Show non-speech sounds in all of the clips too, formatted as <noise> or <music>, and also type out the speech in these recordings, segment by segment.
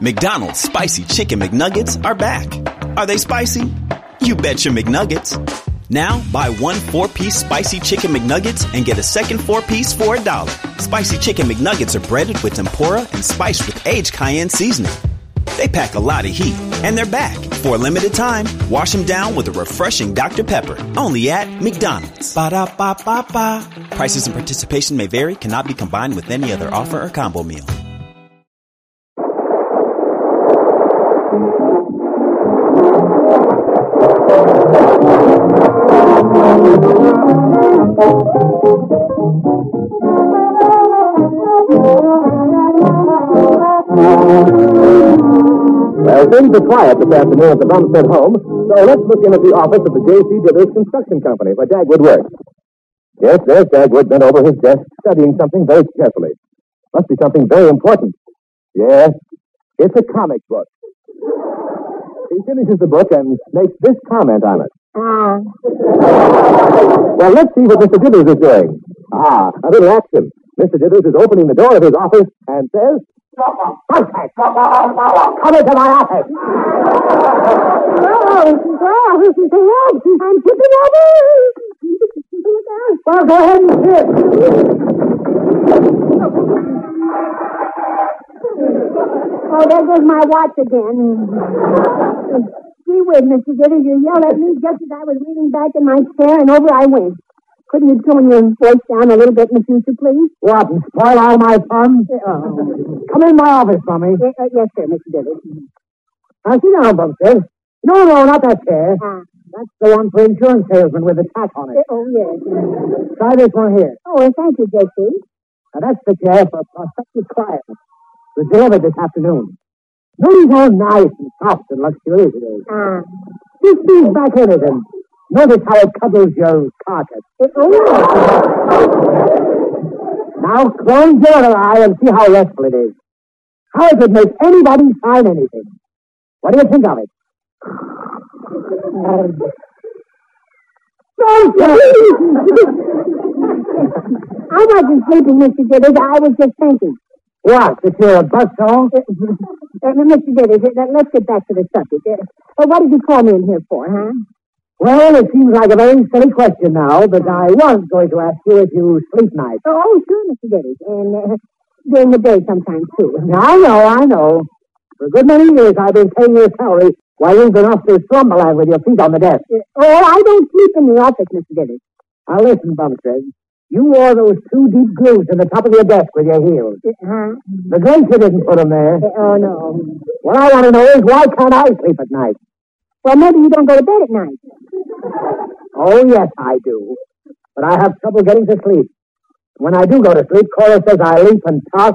McDonald's spicy chicken McNuggets are back. Are they spicy? You betcha McNuggets. Now, buy one four piece spicy chicken McNuggets and get a second four piece for a dollar. Spicy chicken McNuggets are breaded with tempura and spiced with aged cayenne seasoning. They pack a lot of heat, and they're back. For a limited time, wash them down with a refreshing Dr. Pepper. Only at McDonald's. Ba da ba ba ba. Prices and participation may vary, cannot be combined with any other offer or combo meal. Quiet this afternoon at the Bumstead home, so let's look in at the office of the J.C. Dithers Construction Company where Dagwood works. Yes, there's Dagwood bent over his desk, studying something very carefully. Must be something very important. Yes, it's a comic book. He finishes the book and makes this comment on it. Ah. Well, let's see what Mr. Dithers is doing. Ah, a little action. Mr. Dithers is opening the door of his office and says, Contact! Come into my office! Oh, oh, oh, I'm tipping over. Well, go ahead and sit. Oh, there goes my watch again. Gee whiz, Mr. Diddy, you yelled at me just as I was leaning back in my chair, and over I went. Couldn't you tone your voice down a little bit in the future, please? What, and spoil all my fun? Oh. Come in my office, Tommy. Uh, uh, yes, sir, Mr. Diddy. Now, sit down, Bumstead. No, no, not that chair. Ah. That's the one for insurance salesmen with the tack on it. Uh, oh, yes. Try this one here. Oh, well, thank you, J.C. Now, that's the chair for prospective clients. It was delivered this afternoon. Notice how nice and soft and luxurious it is. Ah. Just ease back in notice how it cuddles your carcass. <laughs> Oh. Now close your eye and see how restful it is. How does it make anybody sign anything? What do you think of it? <laughs> <laughs> I wasn't sleeping, Mr. Diddy. I was just thinking. What, that you're a buzzsaw? Uh, Mr. Uh, let's get back to the subject. Uh, uh, what did you call me in here for, huh? Well, it seems like a very silly question now, but I was going to ask you if you sleep nights. Oh, sure, Mr. Diddy. And uh, during the day sometimes, too. I know, I know. For a good many years I've been paying your salary while you've been off to slumberland with your feet on the desk. Uh, oh, I don't sleep in the office, Mr. Diddy. Now listen, Bumstead. You wore those two deep grooves in the top of your desk with your heels. Uh, huh? The glacier didn't put them there. Uh, oh, no. What I want to know is why can't I sleep at night? Well, maybe you don't go to bed at night. Oh, yes, I do. But I have trouble getting to sleep. When I do go to sleep, Cora says I leap and toss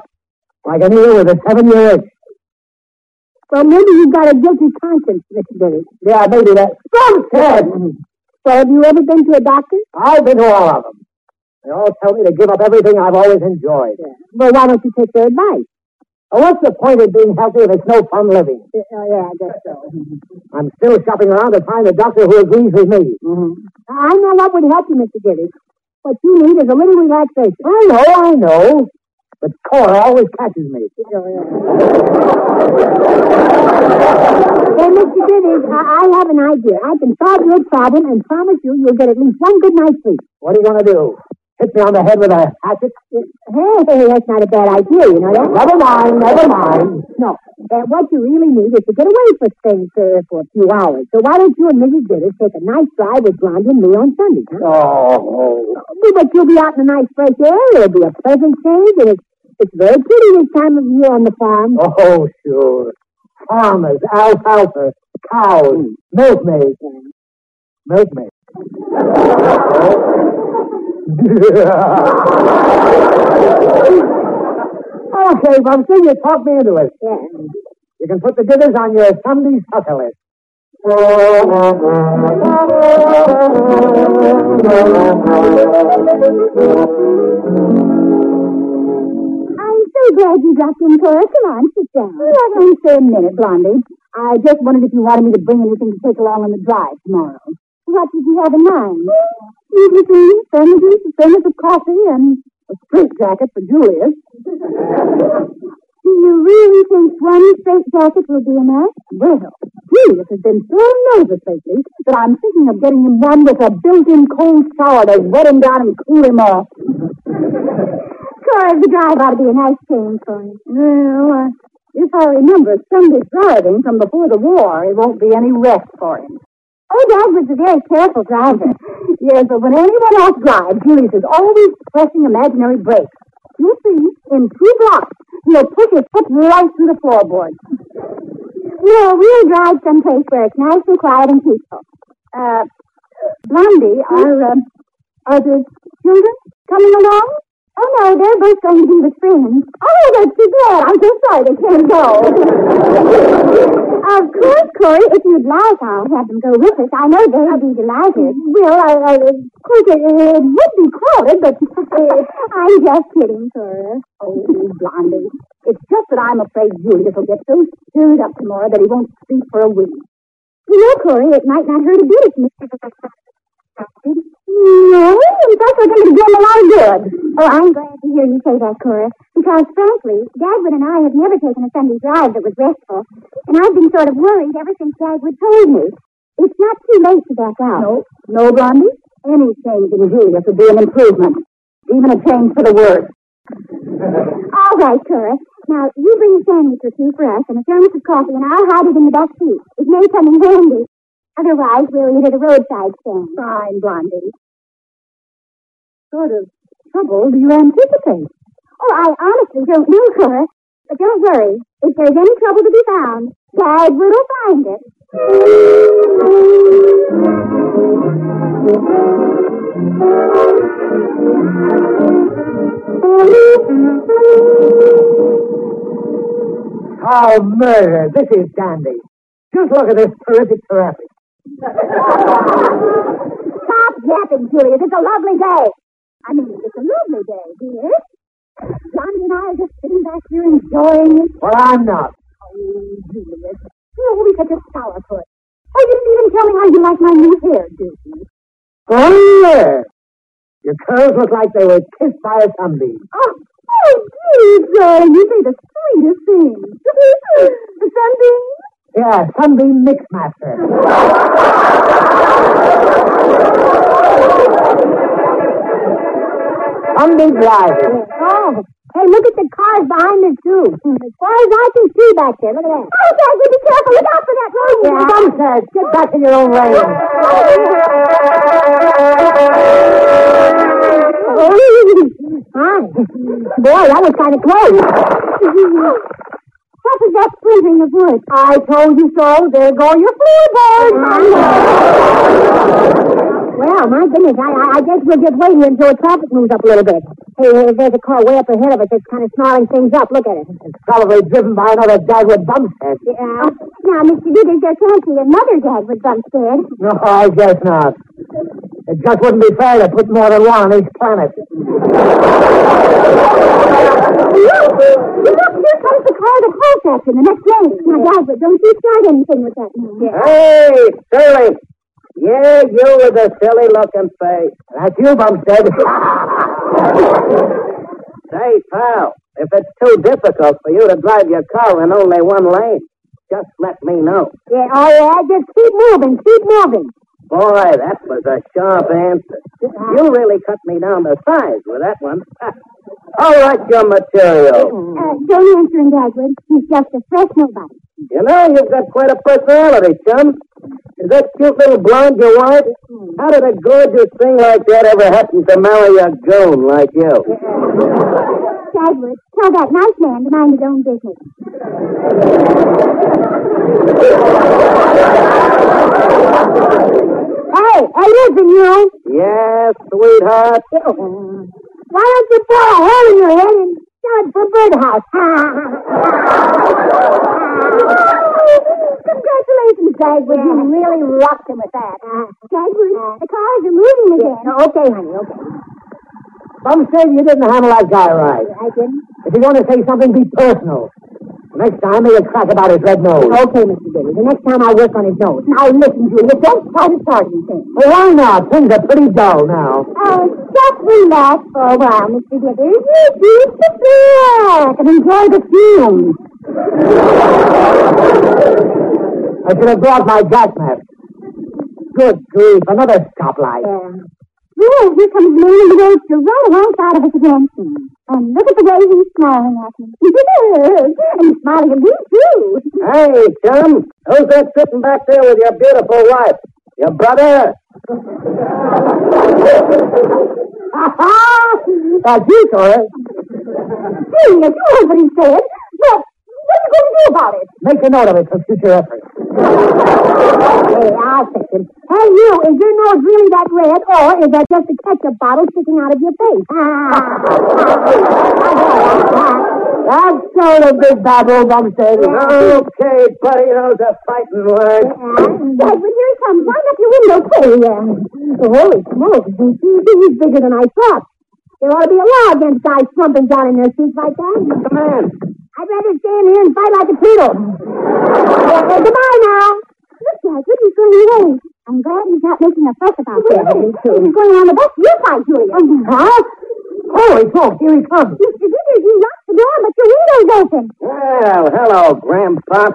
like an eel with a seven-year itch. Well, maybe you've got a guilty conscience, Mr. Billy. Yeah, maybe that. Bumstead! Well, have you ever been to a doctor? I've been to all of them. They all tell me to give up everything I've always enjoyed. Well, why don't you take their advice? Well, what's the point of being healthy if it's no fun living? Oh, yeah, I guess so. I'm still shopping around to find a doctor who agrees with me. Mm-hmm. I know what would help you, Mr. Diddy. What you need is a little relaxation. I know, I know. But Cora always catches me. Oh, Hey, Mr. Diddy, I, I have an idea. I can solve your problem and promise you you'll get at least one good night's sleep. What are you going to do? Hit me on the head with a hatchet? Hey, hey, that's not a bad idea, you know that? Never mind, never mind. No. Uh, what you really need is to get away for things uh, for a few hours. So why don't you and Mrs. Diddy take a nice drive with Blondie and me on Sunday, huh? Oh, Oh, But you'll be out in the nice fresh air. It'll be a pleasant change, and it's, it's very pretty this time of year on the farm. oh, sure. Farmers, alfalfa, cows, milkmaids. Milkmaids. Okay, Bumster, you talk me into it. Yeah. You can put the Dithers on your Sunday's hustle list. I'm so glad you dropped in, Cora. Come on, sit down. Let me stay a minute, Blondie. I just wondered if you wanted me to bring anything to take along on the drive tomorrow. What did you have in mind? Easy things, sandwiches, a thermos of coffee, and a straight jacket for Julius. Do you really think one straight jacket will be enough? Well, Julius has been so nervous lately that I'm thinking of getting him one with a built-in cold shower to wet him down and cool him off. Cora, the drive ought to be a nice change for you. Well, uh, if I remember Sunday's driving from before the war, it won't be any rest for him. Oh, Dad was a very careful driver. Yes, but when anyone else drives, Julius is always pressing imaginary brakes. You see, in two blocks, he'll push his foot right through the floorboard. No, we'll drive someplace where it's nice and quiet and peaceful. Uh, Blondie, are, uh, are the children coming along? Oh, no, they're both going to be with friends. Oh, that's too bad. I'm so sorry they can't go. Of course, Corey, if you'd like, I'll have them go with us. I know they'll be delighted. well, I, I, of course, it, it would be crowded, but... <laughs> I'm just kidding, Cora. Oh, Blondie. It's just that I'm afraid Julius will get so stirred up tomorrow that he won't sleep for a week. You know, Corey, it might not hurt a bit if Mr. No, in fact, we're going to do him a lot of good. Oh, I'm glad to hear you say that, Cora, because frankly, Dagwood and I have never taken a Sunday drive that was restful, and I've been sort of worried ever since Dagwood told me. It's not too late to back out. No, no, Blondie. Any change in Julius would be an improvement, even a change for the worse. All right, Cora. Now, you bring a sandwich or two for us and a thermos of coffee, and I'll hide it in the back seat. It may come in handy. Otherwise, we'll eat at a roadside stand. Fine, Blondie. Sort of trouble do you anticipate? Oh, I honestly don't know, Cora. But don't worry. If there's any trouble to be found, Dad will find it. Oh, murder. This is dandy. Just look at this terrific traffic. Stop yapping, Julius. It's a lovely day. I mean, it's a lovely day, dear. Johnny and I are just sitting back here enjoying it. Well, I'm not. Oh, Julius. You're always such a sourpuss. Oh, you didn't even tell me how you like my new hair, did you? Oh, yeah. Your curls look like they were kissed by a sunbeam. Oh, oh, geez, darling, you say the sweetest things. <laughs> the sunbeam? Yeah, sunbeam mixmaster. Sunbeam driver. Oh, hey, look at the cars behind us, too. As far as I can see back there, look at that. Oh, Dagwood, be careful. Look out for that road. Yeah. Bumstead, get back in your own lane. <laughs> Hi. Boy, that was kind of close. <laughs> what was that splintering of wood? I told you so. There go your floorboards. Well, my goodness, I, I, I guess we'll just wait here until the traffic moves up a little bit. Hey, uh, there's a car way up ahead of us that's kind of snarling things up. Look at it. It's probably driven by another Dagwood Bumstead. Yeah. Now, Mr. Dithers, there can't be another Dagwood Bumstead. No, I guess not. It just wouldn't be fair to put more than one on each planet. Look, look, here comes the car that halts us in the next lane. Now, Dagwood, don't you start anything with that man. Hey, Shirley. Yeah, you with the silly looking face. That's you, Bumstead. <laughs> Say, pal, if it's too difficult for you to drive your car in only one lane, just let me know. Yeah, oh, yeah, just keep moving, keep moving. Boy, that was a sharp answer. You really cut me down to size with that one. <laughs> All right, your material. Uh, don't answer him, Dagwood. He's just a fresh nobody. You know, you've got quite a personality, chum. Is that cute little blonde your wife? How did a gorgeous thing like that ever happen to marry a goon like you? <laughs> Dagwood, tell that nice man to mind his own business. <laughs> Hey, hey, listen, you. Yes, sweetheart. Why don't you pour a hole in your head and stud for birdhouse. <laughs> Congratulations, Dagwood. You really rocked him with that. Uh-huh. Dagwood, the cars are moving again. Okay, honey, okay. Some said you didn't handle that guy right. I didn't. If you want to say something, be personal. Next time, a crack about his red nose. Okay, Mr. Diddy. The next time I'll work on his nose. Now listen, Julia. Don't try to start anything. Well, why not? Things are pretty dull now. Oh, just relax for a while, Mr. Diddy. Just relax and enjoy the fumes. I should have brought my gas mask. Good grief, another stoplight. Yeah. Oh, here comes in the roadster right alongside of us again. And look at the way he's smiling at me. <laughs> and he's smiling at me, too. Hey, chum, who's that sitting back there with your beautiful wife? Your brother? Ha ha! That's you, Tori. Gee, you heard what he said. Look, what are you going to do about it? Make a note of it for future reference. Hey, I'll fix him. Hey, you, is your nose really that red, or is that just a ketchup bottle sticking out of your face? Ah. That's so the big babble, Bumstead. Okay, buddy, those are fighting words. Dad, when here he comes, wind up your window, please. Holy smokes, he's bigger than I thought. There ought to be a law against guys slumping down in their seats like that. Come on. I'd rather stay in here and fight like a poodle. Uh, goodbye now. Look, Dad, he's going away. I'm glad he's not making a fuss about this. He's going on the bus. You fight, Julia. Huh? Holy smoke, here he comes. Mr. Dithers, you locked the door, but your window's open. Well, hello, Grandpa.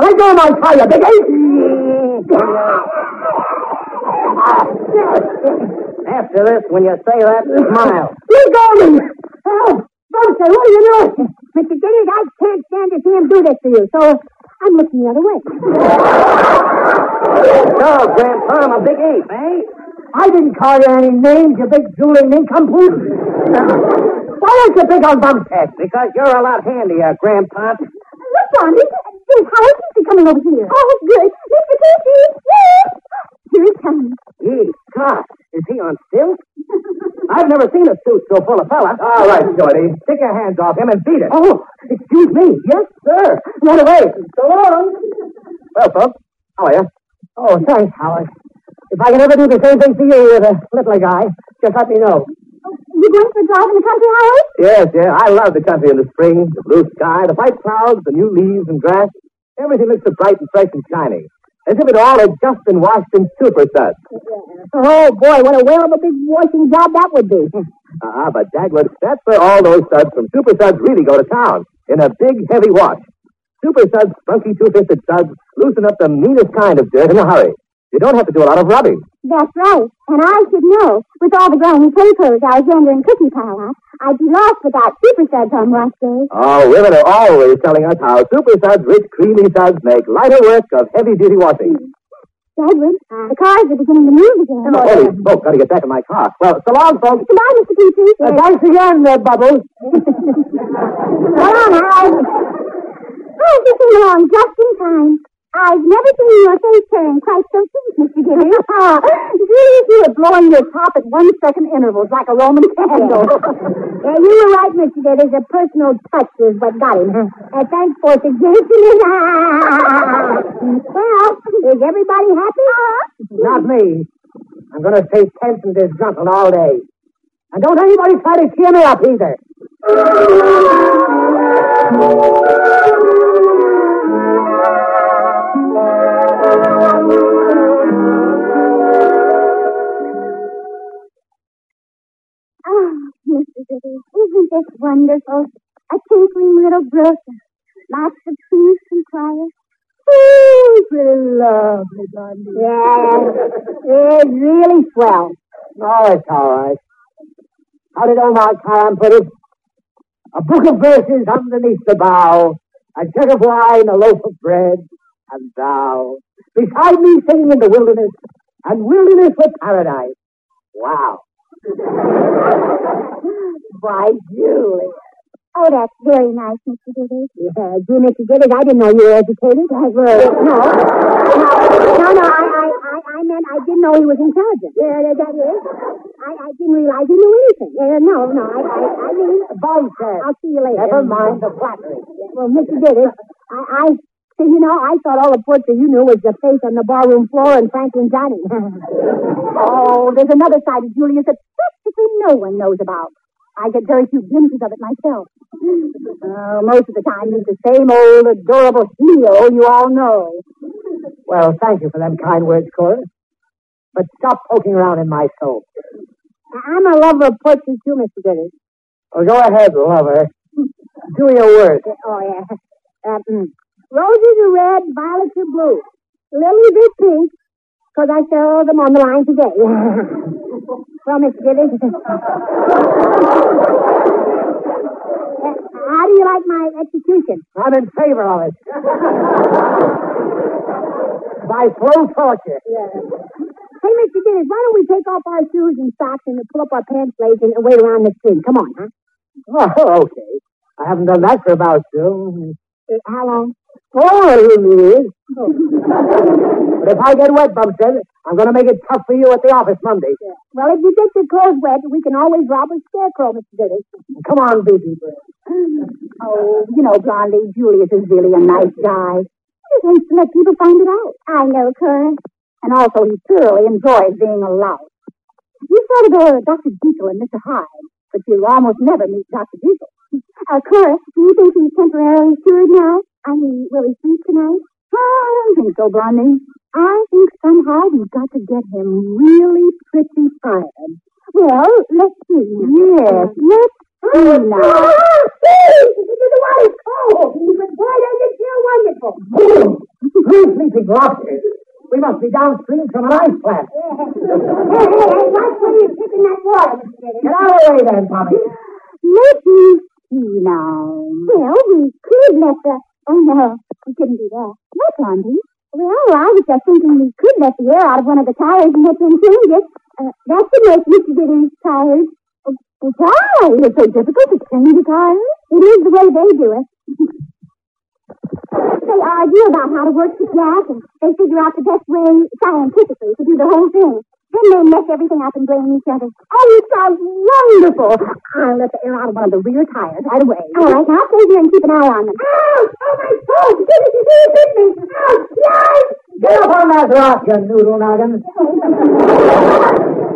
Let go of my car, you big ape. After this, when you say that, smile. Let go of me. Help. Buster, what are you doing? Mr. Can't stand to see him do this to you, so I'm looking the other way. So, Grandpa, I'm a big ape, eh? I didn't call you any names, you big drooling nincompoop. Why don't you pick on Bumstead? Because you're a lot handier, Grandpa. Look, John, this is Howard Casey coming over here. Oh, good. Mr. Casey, yes. Here he comes. Gee, God, is he on stilts? I've never seen a suit so full of fellas. All right, Shorty. Take your hands off him and beat it. Oh, excuse me. Yes, sir. Run away. So long. Well, folks, how are you? Oh, thanks, Howard. If I can ever do the same thing for you with a little guy, just let me know. You going for a drive in the country, Howard? Yes, yeah. I love the country in the spring, the blue sky, the white clouds, the new leaves and grass. Everything looks so bright and fresh and shiny. As if it all had just been washed in super suds. Oh, boy, what a whale of a big washing job that would be. <laughs> Ah, but Dagwood, that's where all those suds from Super Suds really go to town. In a big, heavy wash. Super Suds, funky two-fisted suds, loosen up the meanest kind of dirt in a hurry. You don't have to do a lot of rubbing. That's right. And I should know. With all the grimy papers Alexander and Cookie pile up, I'd be lost without super suds on wash day. Oh, women are always telling us how Super Suds, rich, creamy suds make lighter work of heavy-duty washing. Edward, the cars are beginning to move again. Oh, holy smoke, gotta get back in my car. Well, so long, folks. Goodbye, Mr. Petrie. Uh, thanks again, uh, Bubbles. Come on, Howard. Oh, you came along just in time. Uh, I've never seen your face turn quite so sweet, Mr. Gibbons. Geez, you were <laughs> uh, blowing your top at one second intervals like a Roman <laughs> candle. <laughs> yeah, you were right, Mr. Gibbons. A personal touch is what got him. Uh, thanks for suggesting it. well, is everybody happy? Uh-huh. Not me. I'm gonna stay tense and disgruntled all day. And don't anybody try to cheer me up either. Isn't this wonderful? A tinkling little brook. Lots of peace and quiet. Oh, pretty lovely, Blondie. Yes, it's really swell. Oh, it's all right. How did Omar Khayyam put it? A book of verses underneath the bough, a jug of wine, a loaf of bread, and thou. Beside me singing in the wilderness, and wilderness with paradise. Wow. Why, Julie. Oh, that's very nice, Mr. Gibbons. Yeah, gee, Mr. Gibbons, I didn't know you were educated. I was. No. No, no, no I, I, I, I meant I didn't know he was intelligent. Yeah, that is. I, I didn't realize he knew anything. Uh, no, no, I, I, I mean... Bunsen. I'll see you later. Never mind the flattery. Well, Mr. Diddy, I, I, see, you know, I thought all the portrait you knew was the face on the barroom floor and Frankie and Johnny. <laughs> Oh, there's another side of Julius that practically no one knows about. I get very few glimpses of it myself. Uh, most of the time, he's the same old adorable hero you all know. Well, thank you for them kind words, Cora. But stop poking around in my soul. I'm a lover of portraits too, Mr. Diddy. Well, go ahead, lover. Do your work. Oh, yeah. Uh, mm. Roses are red, violets are blue. Lilies are pink, because I saw them on the line today. <laughs> well, Mr. Diddy. Uh, how do you like my execution? I'm in favor of it. By slow torture. Yeah. Hey, Mr. Dennis, why don't we take off our shoes and socks and pull up our pants legs and wait around the stream? Come on, huh? Oh, okay. I haven't done that for about uh, Uh, how long? Years. <laughs> But if I get wet, Bumstead, I'm going to make it tough for you at the office Monday. Well, if you get your clothes wet, we can always rob a scarecrow, Mr. Dennis. Come on, baby. Oh, you know, Blondie, Julius is really a nice guy. He just hates to let people find it out. I know, Curran. And also, he thoroughly enjoys being a lout. You sort of go Dr. Diesel and Mr. Hyde, but you'll almost never meet Dr. Diesel. Uh, Cora, do you think he's temporarily cured now? I mean, will he sleep tonight? Oh, I don't think so, Blondie. I think somehow we've got to get him really pretty tired. Well, let's see. Yes, let's see oh, now. Oh, oh, oh boy, does it feel wonderful. Who's sleeping lobsters? We must be downstream from an ice plant. <laughs> Hey, hey, hey, watch where you're that water. Dennis. Get out of the way then, Tommy. Let me see now. Well, we could let the... Oh, no, we couldn't do that. What, Blondie? Well, I was just thinking we could let the air out of one of the tires and let them change it. Uh, that should make Mr. Diddy's tires. Uh, why? It's so difficult to change a tire. It is the way they do it. they argue about how to work the gas, and they figure out the best way scientifically to do the whole thing. Then they mess everything up and blame each other. Oh, it sounds wonderful. I'll let the air out of one of the rear tires right away. All right, now stay here and keep an eye on them. Oh, oh my God! Did it, hit me! Yes! Get up on that rock, you noodle noggin.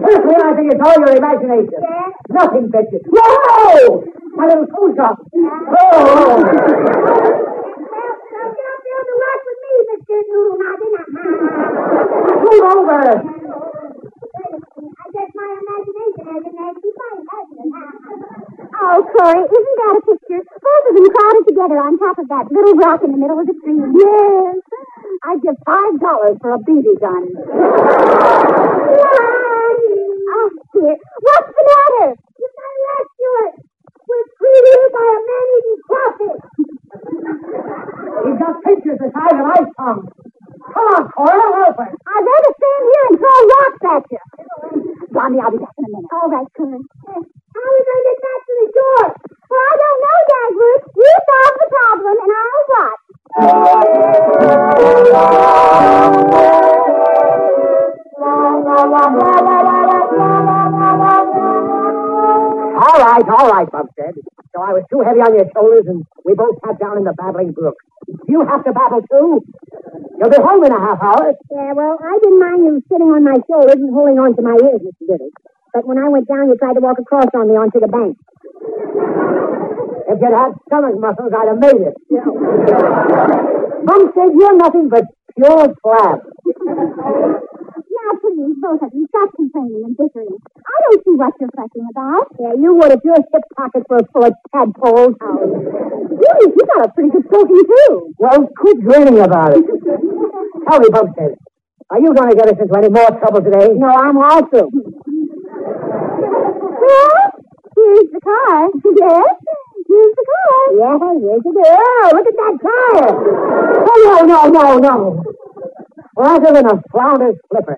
Personally, I think it's all your imagination. Nothing fits it. Whoa! My little toe shop. Oh! Move over. Oh, Corey, isn't that a picture? Both of them crowded together on top of that little rock in the middle of the stream. Yes. I'd give five dollars for a BB gun. oh, dear. What's the matter? You gotta let to it. We're treated by a man-eating crawfish. He's got pictures the size of ice tongues. Come on, Cora, help. I'd rather stand here and throw rocks at you. Blondie, I'll be back in a minute. All right, Curran. How are we going to get back to the shore? Well, I don't know, Dagwood. You solve the problem, and I'll watch. All right, all right, Bumstead. So I was too heavy on your shoulders, and we both sat down in the babbling brook. You have to babble too. You'll be home in a half hour. Yeah, well, I didn't mind you sitting on my shoulders and holding on to my ears, Mr. Diddy. But when I went down, you tried to walk across on me onto the bank. If you'd had stomach muscles, I'd have made it. Mom said you're nothing but pure flab. Both of you, stop complaining and bickering. I don't see what you're fussing about. Yeah, you would if your hip pockets were full of tadpoles. Really, you got a pretty good soaking, too. Well, quit grinning about it. Tell me, Bumstead, are you going to get us into any more trouble today? No, I'm through. Well, here's the car. Yes, here's the car. Yeah, here's the girl. Look at that car. Oh, no, no, no, no. Rather than a flounder's flipper.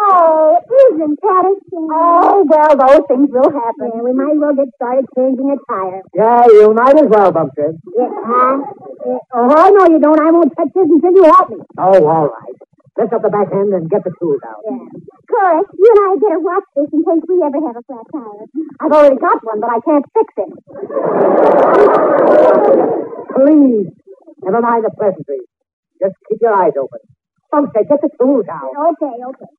Oh, isn't that a shame? Oh, well, those things will happen. Yeah, we might as well get started changing a tire. Yeah, you might as well, Bumstead. Yeah, huh? Yeah. Oh, no, you don't. I won't touch this until you help me. Oh, all right. Lift up the back end and get the tools out. Yeah. Corey, you and I better watch this in case we ever have a flat tire. I've already got one, but I can't fix it. Please. Never mind the pleasantries. Just keep your eyes open. Bumstead, get the tools out. Okay, okay.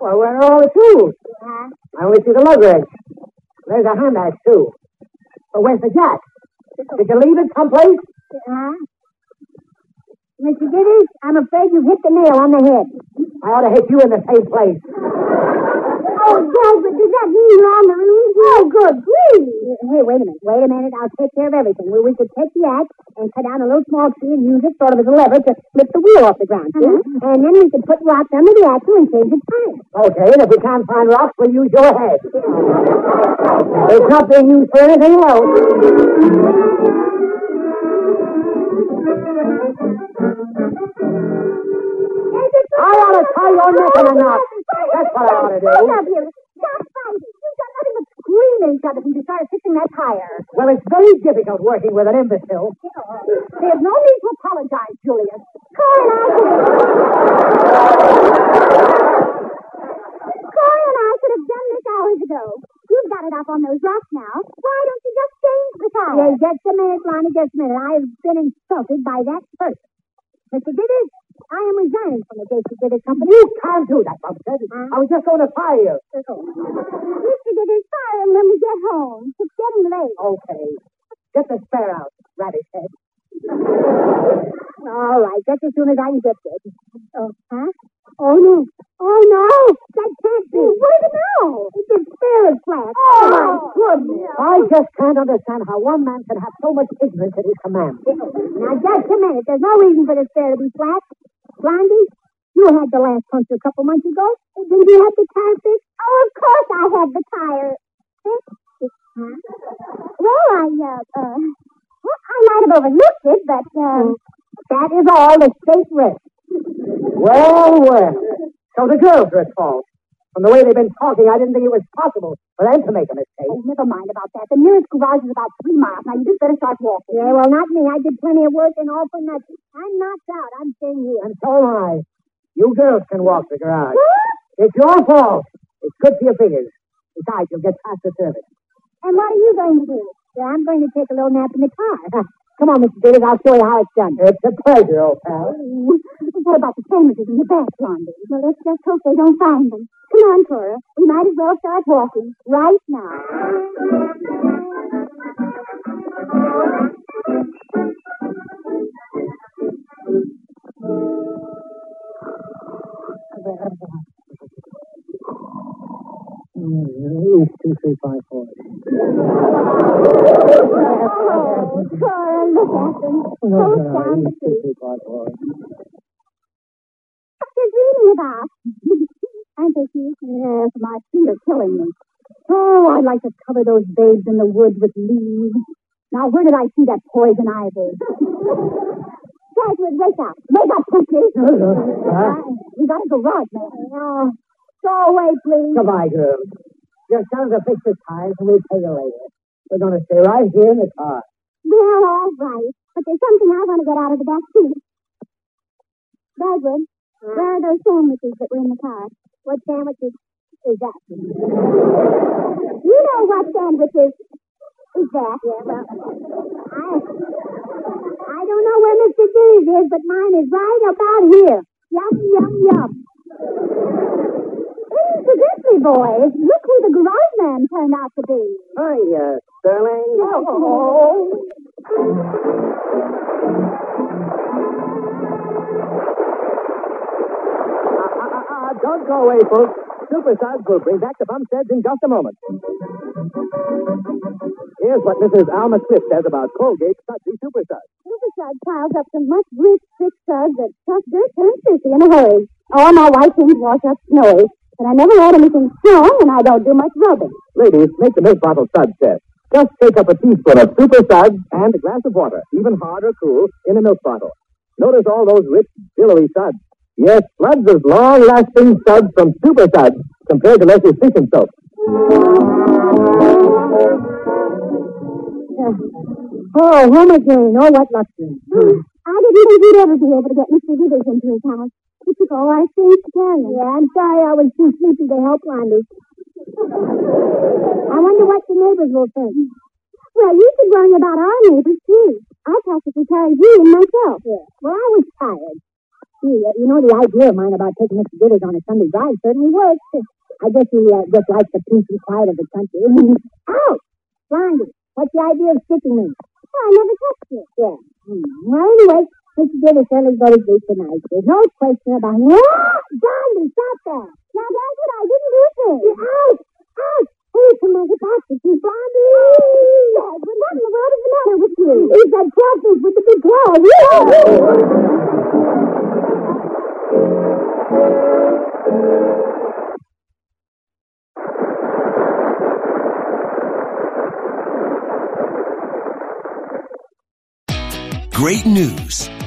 Well, where are all the tools? Yeah. I only see the lug wrench. There's a hand axe, too. But where's the jack? Did you leave it someplace? Huh? Mr. Dithers, I'm afraid you've hit the nail on the head. I ought to hit you in the same place. Oh, Jasmine, does that mean you're on the roof? Oh, good. Hey, wait a minute. Wait a minute. I'll take care of everything. Well, we could take the axe and cut down a little small tree and use it sort of as a lever to lift the wheel off the ground, see? Uh-huh. And then we could put rocks under the axle and change its tire. Okay, and if we can't find rocks, we'll use your head. It's not being used for anything else. I ought to tie your neck in a knot. That's what I ought to do. Both of you, stop fighting. You've got nothing but screaming other since you started fixing that tire. Well, it's very difficult working with an imbecile. There's no need to apologize, Julius. Corey and I could Corey and I could have done this hours ago. You've got it up on those rocks now. Why don't you just change the tire? Yeah, just a minute, Ronnie, just a minute. I've been insulted by that person. Mr. Dithers, I am resigning from the J.C. Dithers Company. You can't do that, Bumstead. I was just going to fire you. Him when we get home. It's getting late. Okay. Get the spare out, radish head. All right, just as soon as I can get there. Oh, huh? Oh, no. Oh, no. That can't be. What is it now? The spare is flat. Oh. oh, my goodness. I just can't understand how one man can have so much ignorance at his command. Now, just a minute. There's no reason for the spare to be flat. Blondie, you had the last puncture a couple months ago. Didn't you have the tire fixed? Oh, of course I had the tire? Well, I, uh, uh, well, I might have overlooked it, but, um, That is all the state risk. Well, well. So the girls are at fault. From the way they've been talking, I didn't think it was possible for them to make a mistake. Oh, never mind about that. The nearest garage is about three miles. Now, you just better start walking. Yeah, well, not me. I did plenty of work and all for nothing. I'm knocked out. I'm staying here. And so am I. You girls can walk the garage. It's your fault. It's good for your fingers. Besides, you'll get past the service. And what are you going to do? Yeah, I'm going to take a little nap in the car. <laughs> Come on, Mr. Davis. I'll show you how it's done. It's a pleasure, old pal. Oh, what about the sandwiches in the back, Blondie? Well, let's just hope they don't find them. Come on, Cora. We might as well start walking right now. <laughs> Two three five four. Oh, Cora, look at them. Both down the East two street. three five four. What you dreaming about? Aren't they cute? Yes, my feet are killing me. Oh, I'd like to cover those babes in the woods with leaves. Now, where did I see that poison ivy? Dagwood, wake up. Wake up, quickly. <laughs> Huh? We got a garage, man. Oh, go away, please. Goodbye, girls. Just tell them to fix the tires and we'll pay you later. We're going to stay right here in the car. Well, all right. But there's something I want to get out of the back seat. Dagwood, where are those sandwiches that were in the car? What sandwiches is that? you know what sandwiches is that? Yeah, well, I, I don't know where Mr. D's is, but mine is right about here. Yum, yum, yum. It's the Grizzly Boys. Look who the garage man turned out to be. Hiya, Sterling. Oh. Uh, uh, uh, don't go away, folks. Super Suds will bring back the Bumsteads in just a moment. Here's what Mrs. Alma Swift says about Colgate Sudsy Super Suds. Supersud piles up so much rich, thick suds that tough dirt turns fishy in a hurry. Oh, my white things wash up snowy. But I never had anything strong, and I don't do much rubbing. Ladies, make the milk bottle suds test. Just take up a teaspoon of super suds and a glass of water, even hard or cool, in a milk bottle. Notice all those rich, billowy suds. Yes, floods of long-lasting suds from super suds compared to less efficient soap. Oh, home again. Oh, what luxury. I didn't think you'd ever be able to get Mr. Dithers into his house. Took all our strength to. Yeah, I'm sorry I was too sleepy to help Blondie. I wonder what the neighbors will think. Well, you should worry about our neighbors, too. I practically carried you in myself. Yeah. Well, I was tired. Gee, you know, the idea of mine about taking Mr. Dithers on a Sunday drive certainly works. I guess he uh, just likes the peace and quiet of the country. <laughs> Ouch! Blondie, what's the idea of sticking me? Well, I never touched you. Yeah. Hmm. Well, anyway, Mr. Dithers certainly go to sleep tonight. There's no question about it. <gasps> Blondie, stop that! Now, that's what I didn't do this. Ouch! Ouch! Hey, come on, get back to you, Blondie! Yes, but what in the world is the matter with you? It's that crawfish with the big claws. Great news!